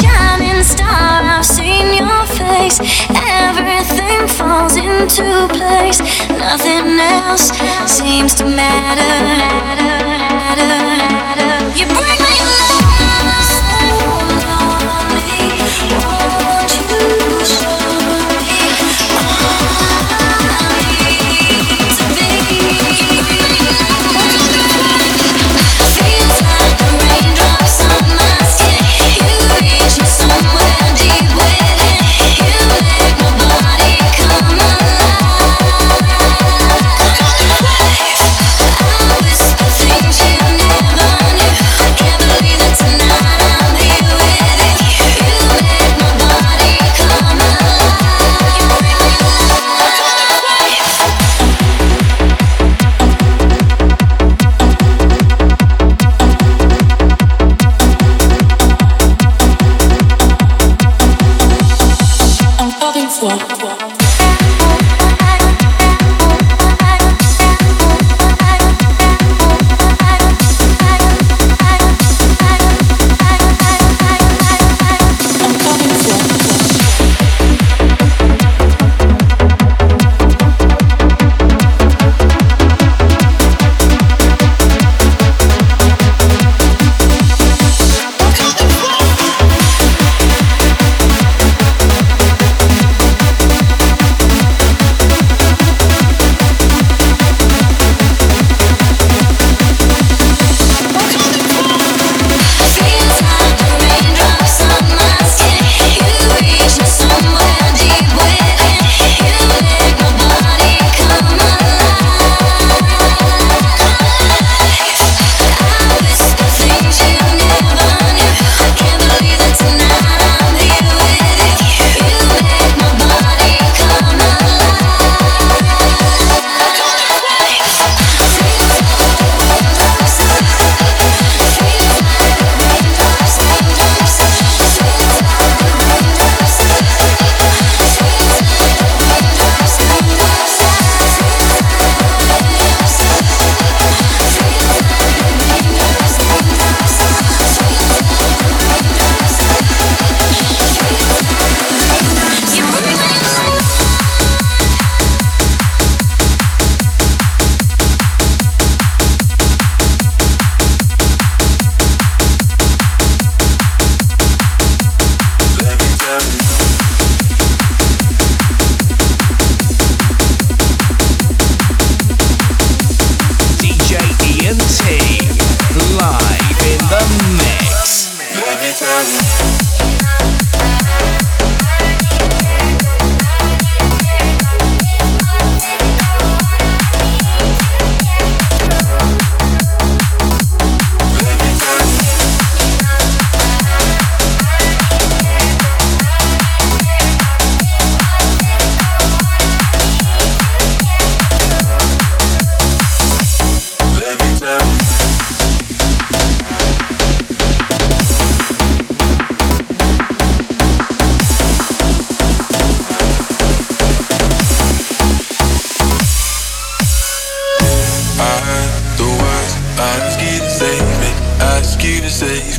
shining star, I've seen your face. Everything falls into place, nothing else seems to matter.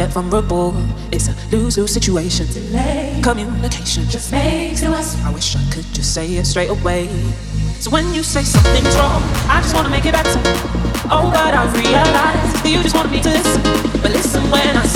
get vulnerable. It's a lose lose situation. Delay. Communication just makes it worse. I wish I could just say it straight away. So when you say something's wrong, I just wanna make it better. Oh, but I realize that you just want me to listen. But listen when I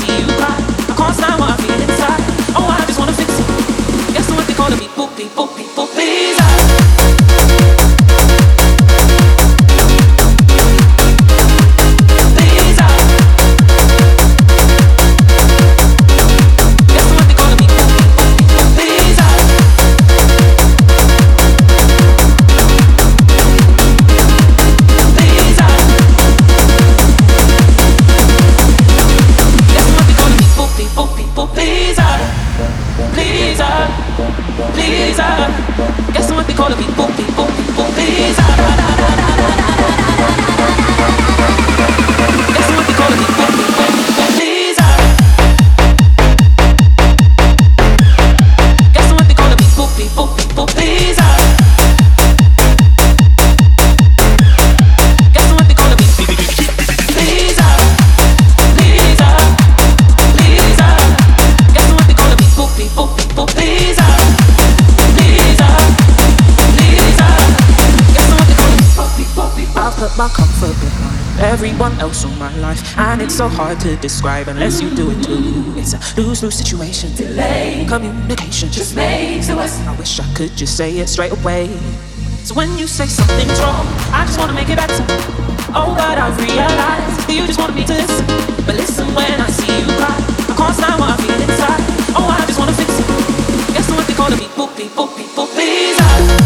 It's so hard to describe unless you do it too. It's a lose lose situation. Delay communication just makes it worse. I wish I could just say it straight away. So when you say something's wrong, I just wanna make it better. Oh, but I've realized that you just wanted me to listen. But listen when I see you cry. I can't stand what I feel inside. Oh, I just wanna fix it. Guess what they call me? Boop, beep, boop, beep,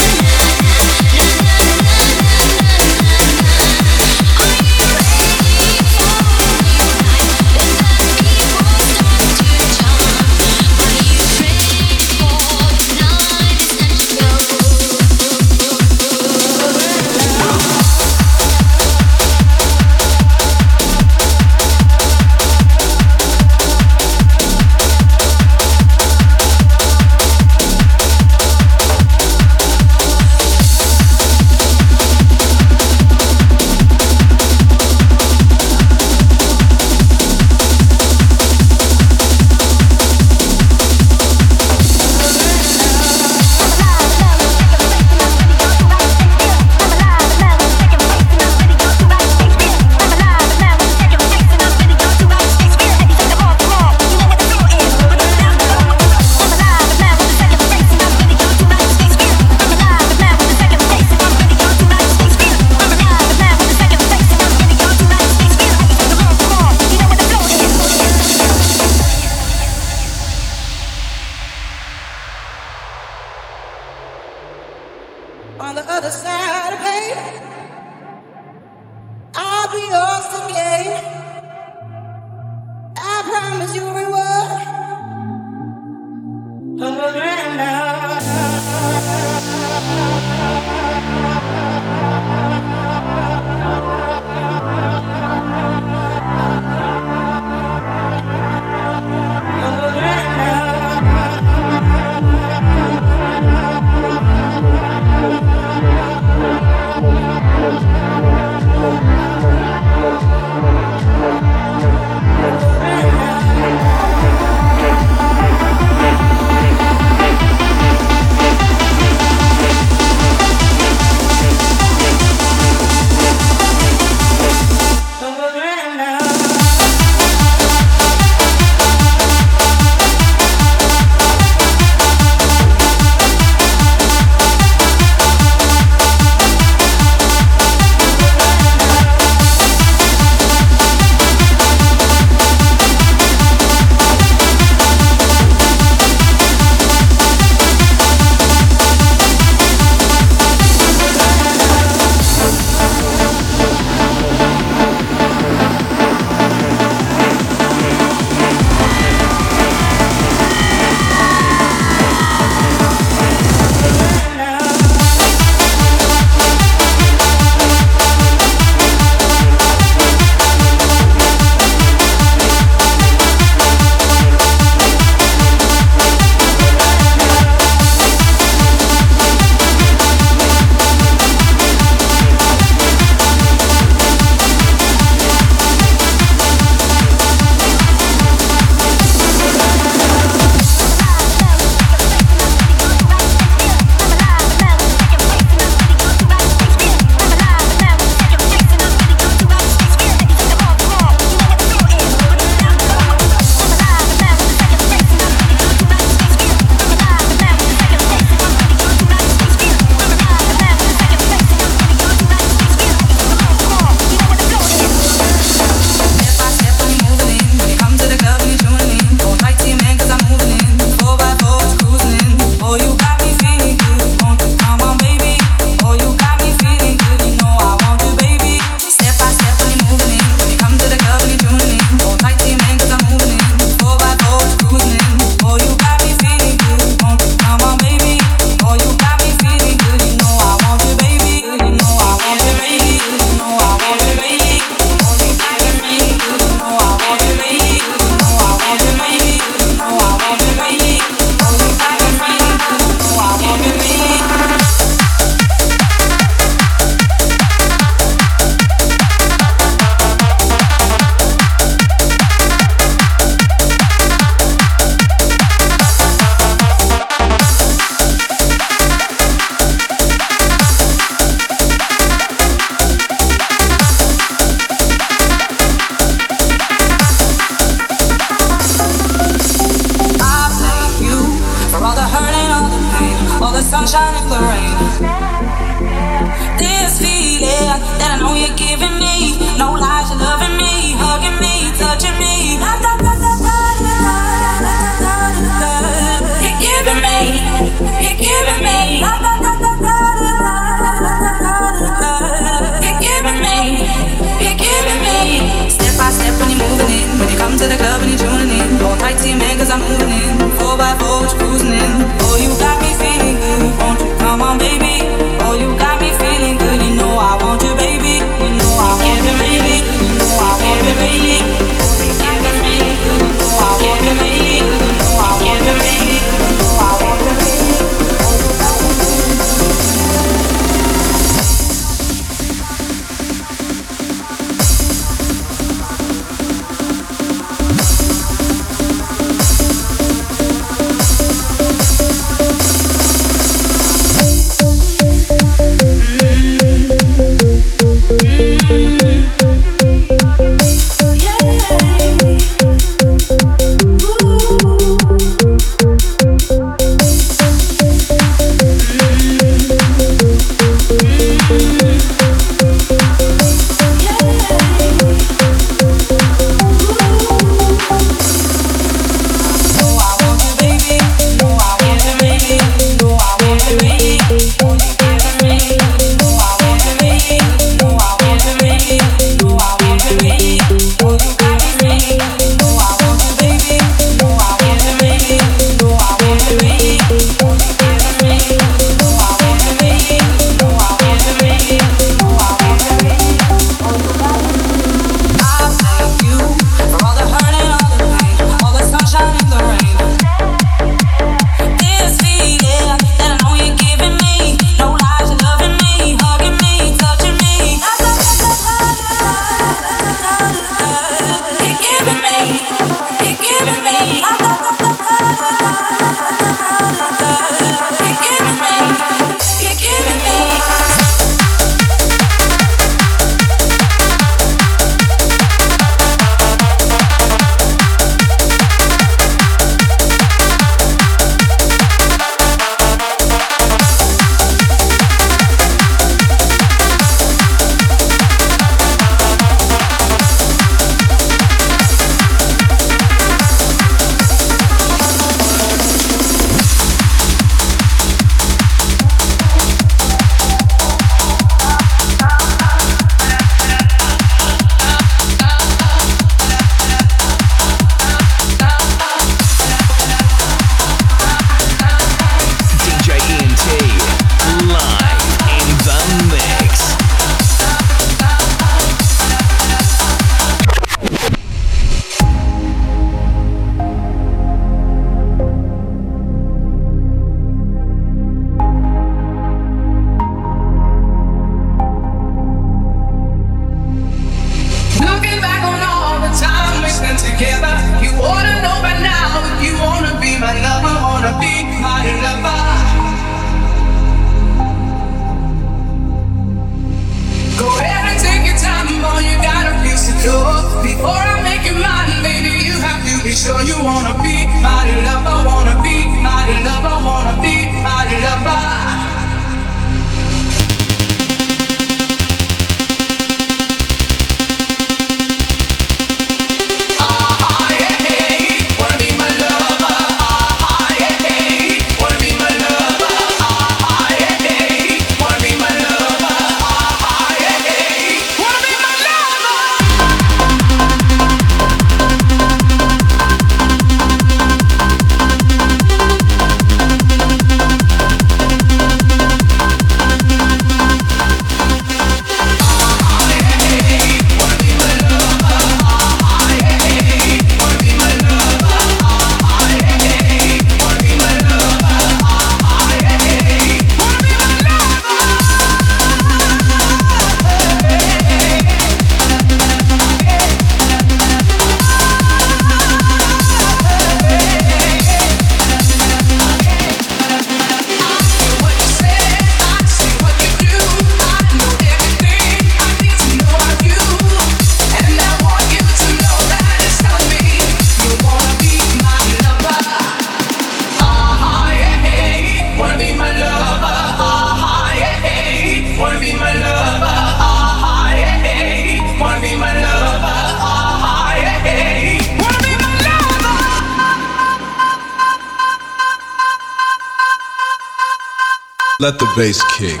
Let the bass kick.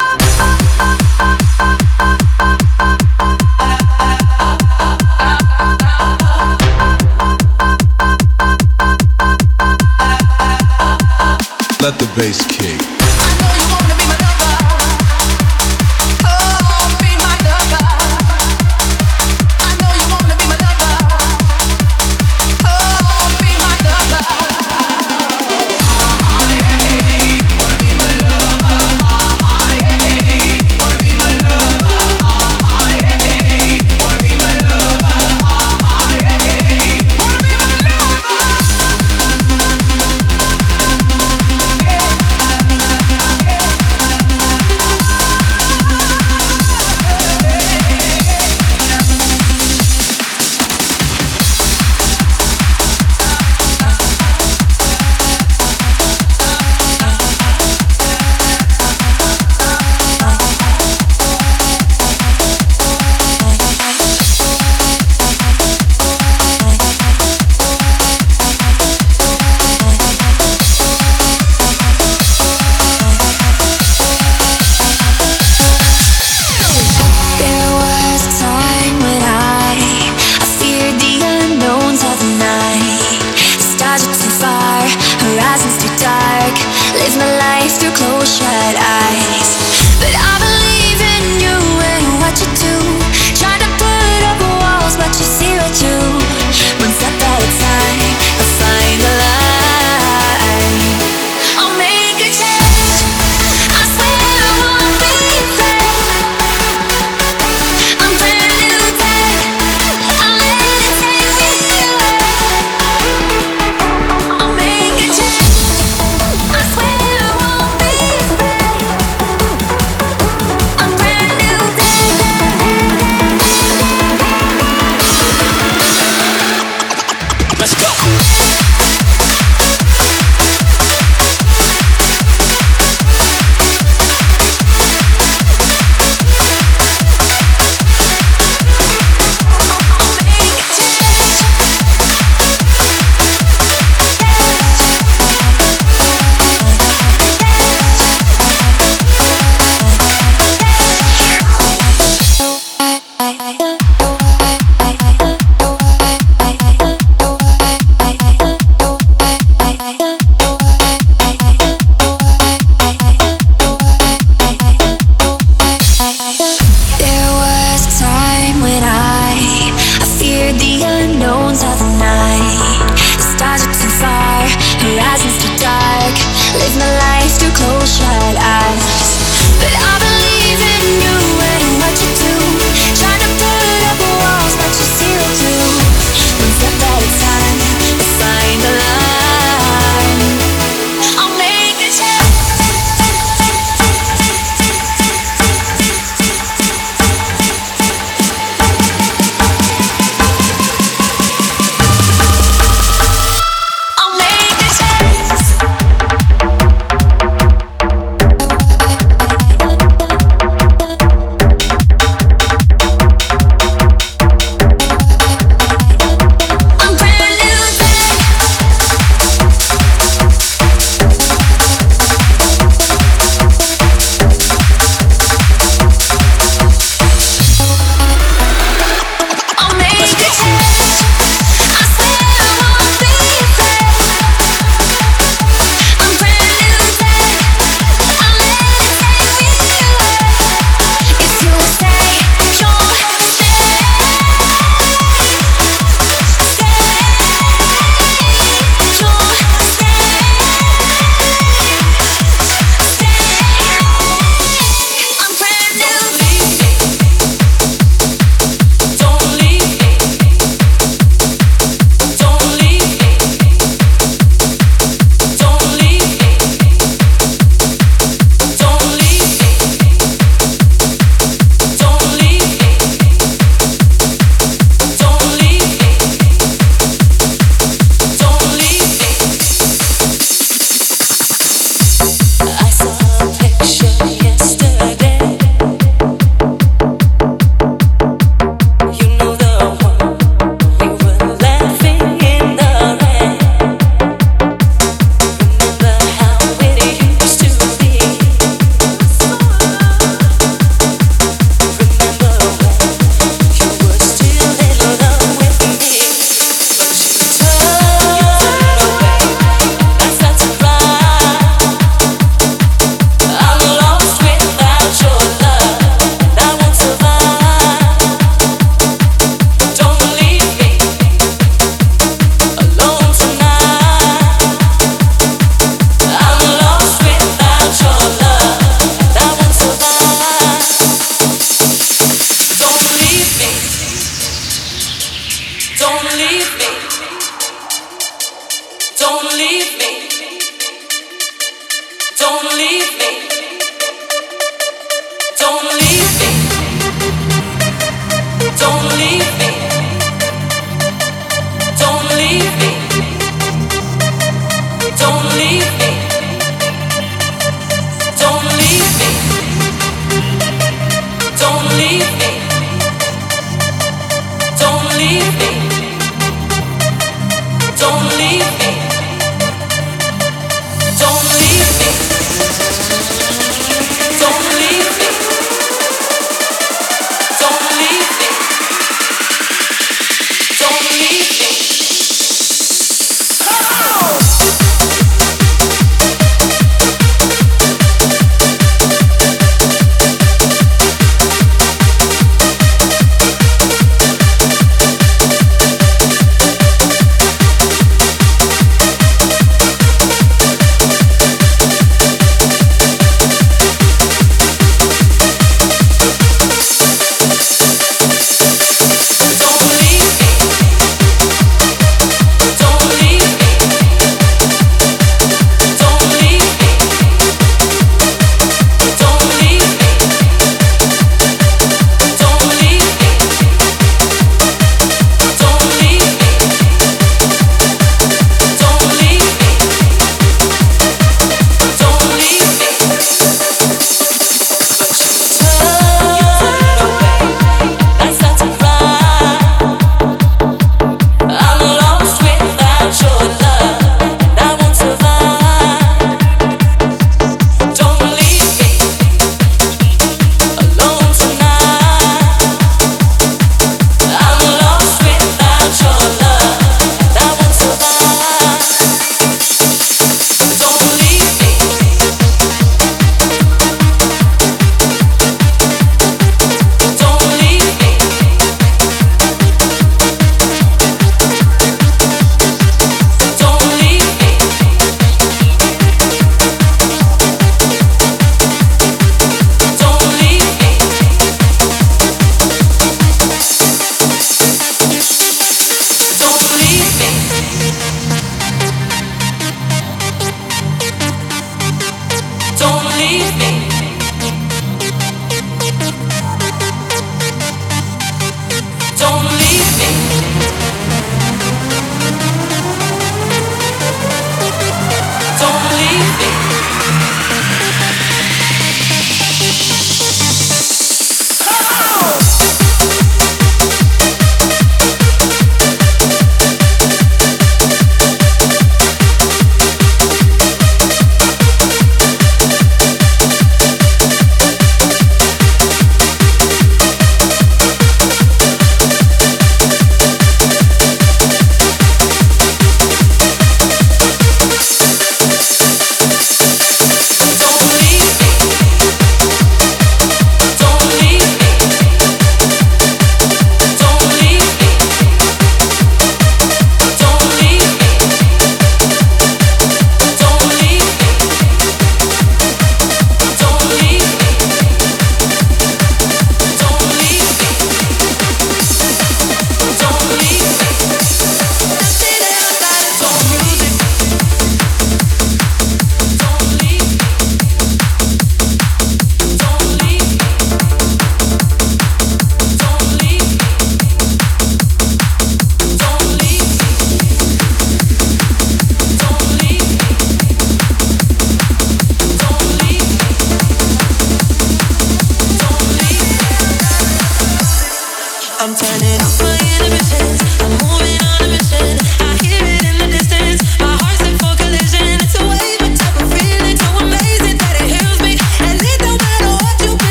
Let the bass kick.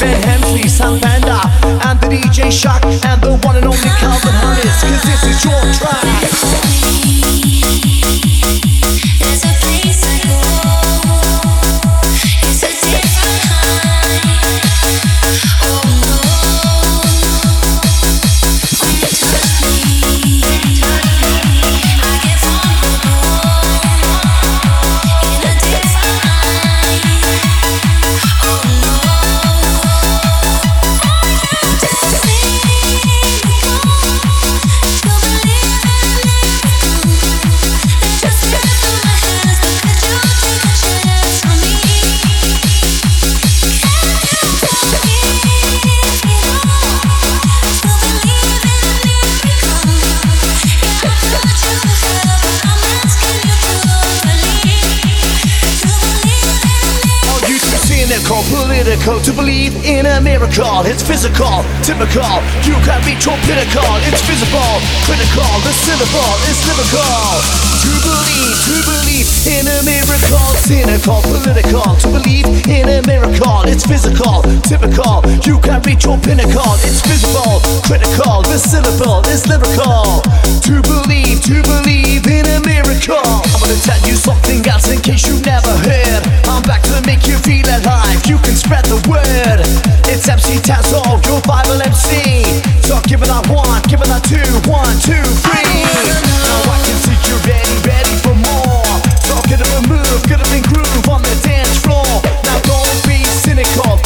Ben Hemsley, Sam Bender, and the DJ Shock, and the one and only Calvin Harris, cause this is your track. Miracle. It's physical, typical. You can reach your pinnacle. It's visible, critical. The syllable is lyrical. To believe, to believe in a miracle. Cynical, political. To believe in a miracle. It's physical, typical. You can reach your pinnacle. It's visible, critical. The syllable is lyrical. To believe, to believe in a miracle. I'm gonna tell you something else in case you never heard. I'm back to make you feel alive. You can spread the word. It's MC Tazo, your Bible MC. So give it that one, give it that two, one, two, three. Now I can see you're ready, ready for more. So get up move, get up and groove on the dance floor. Now don't be cynical,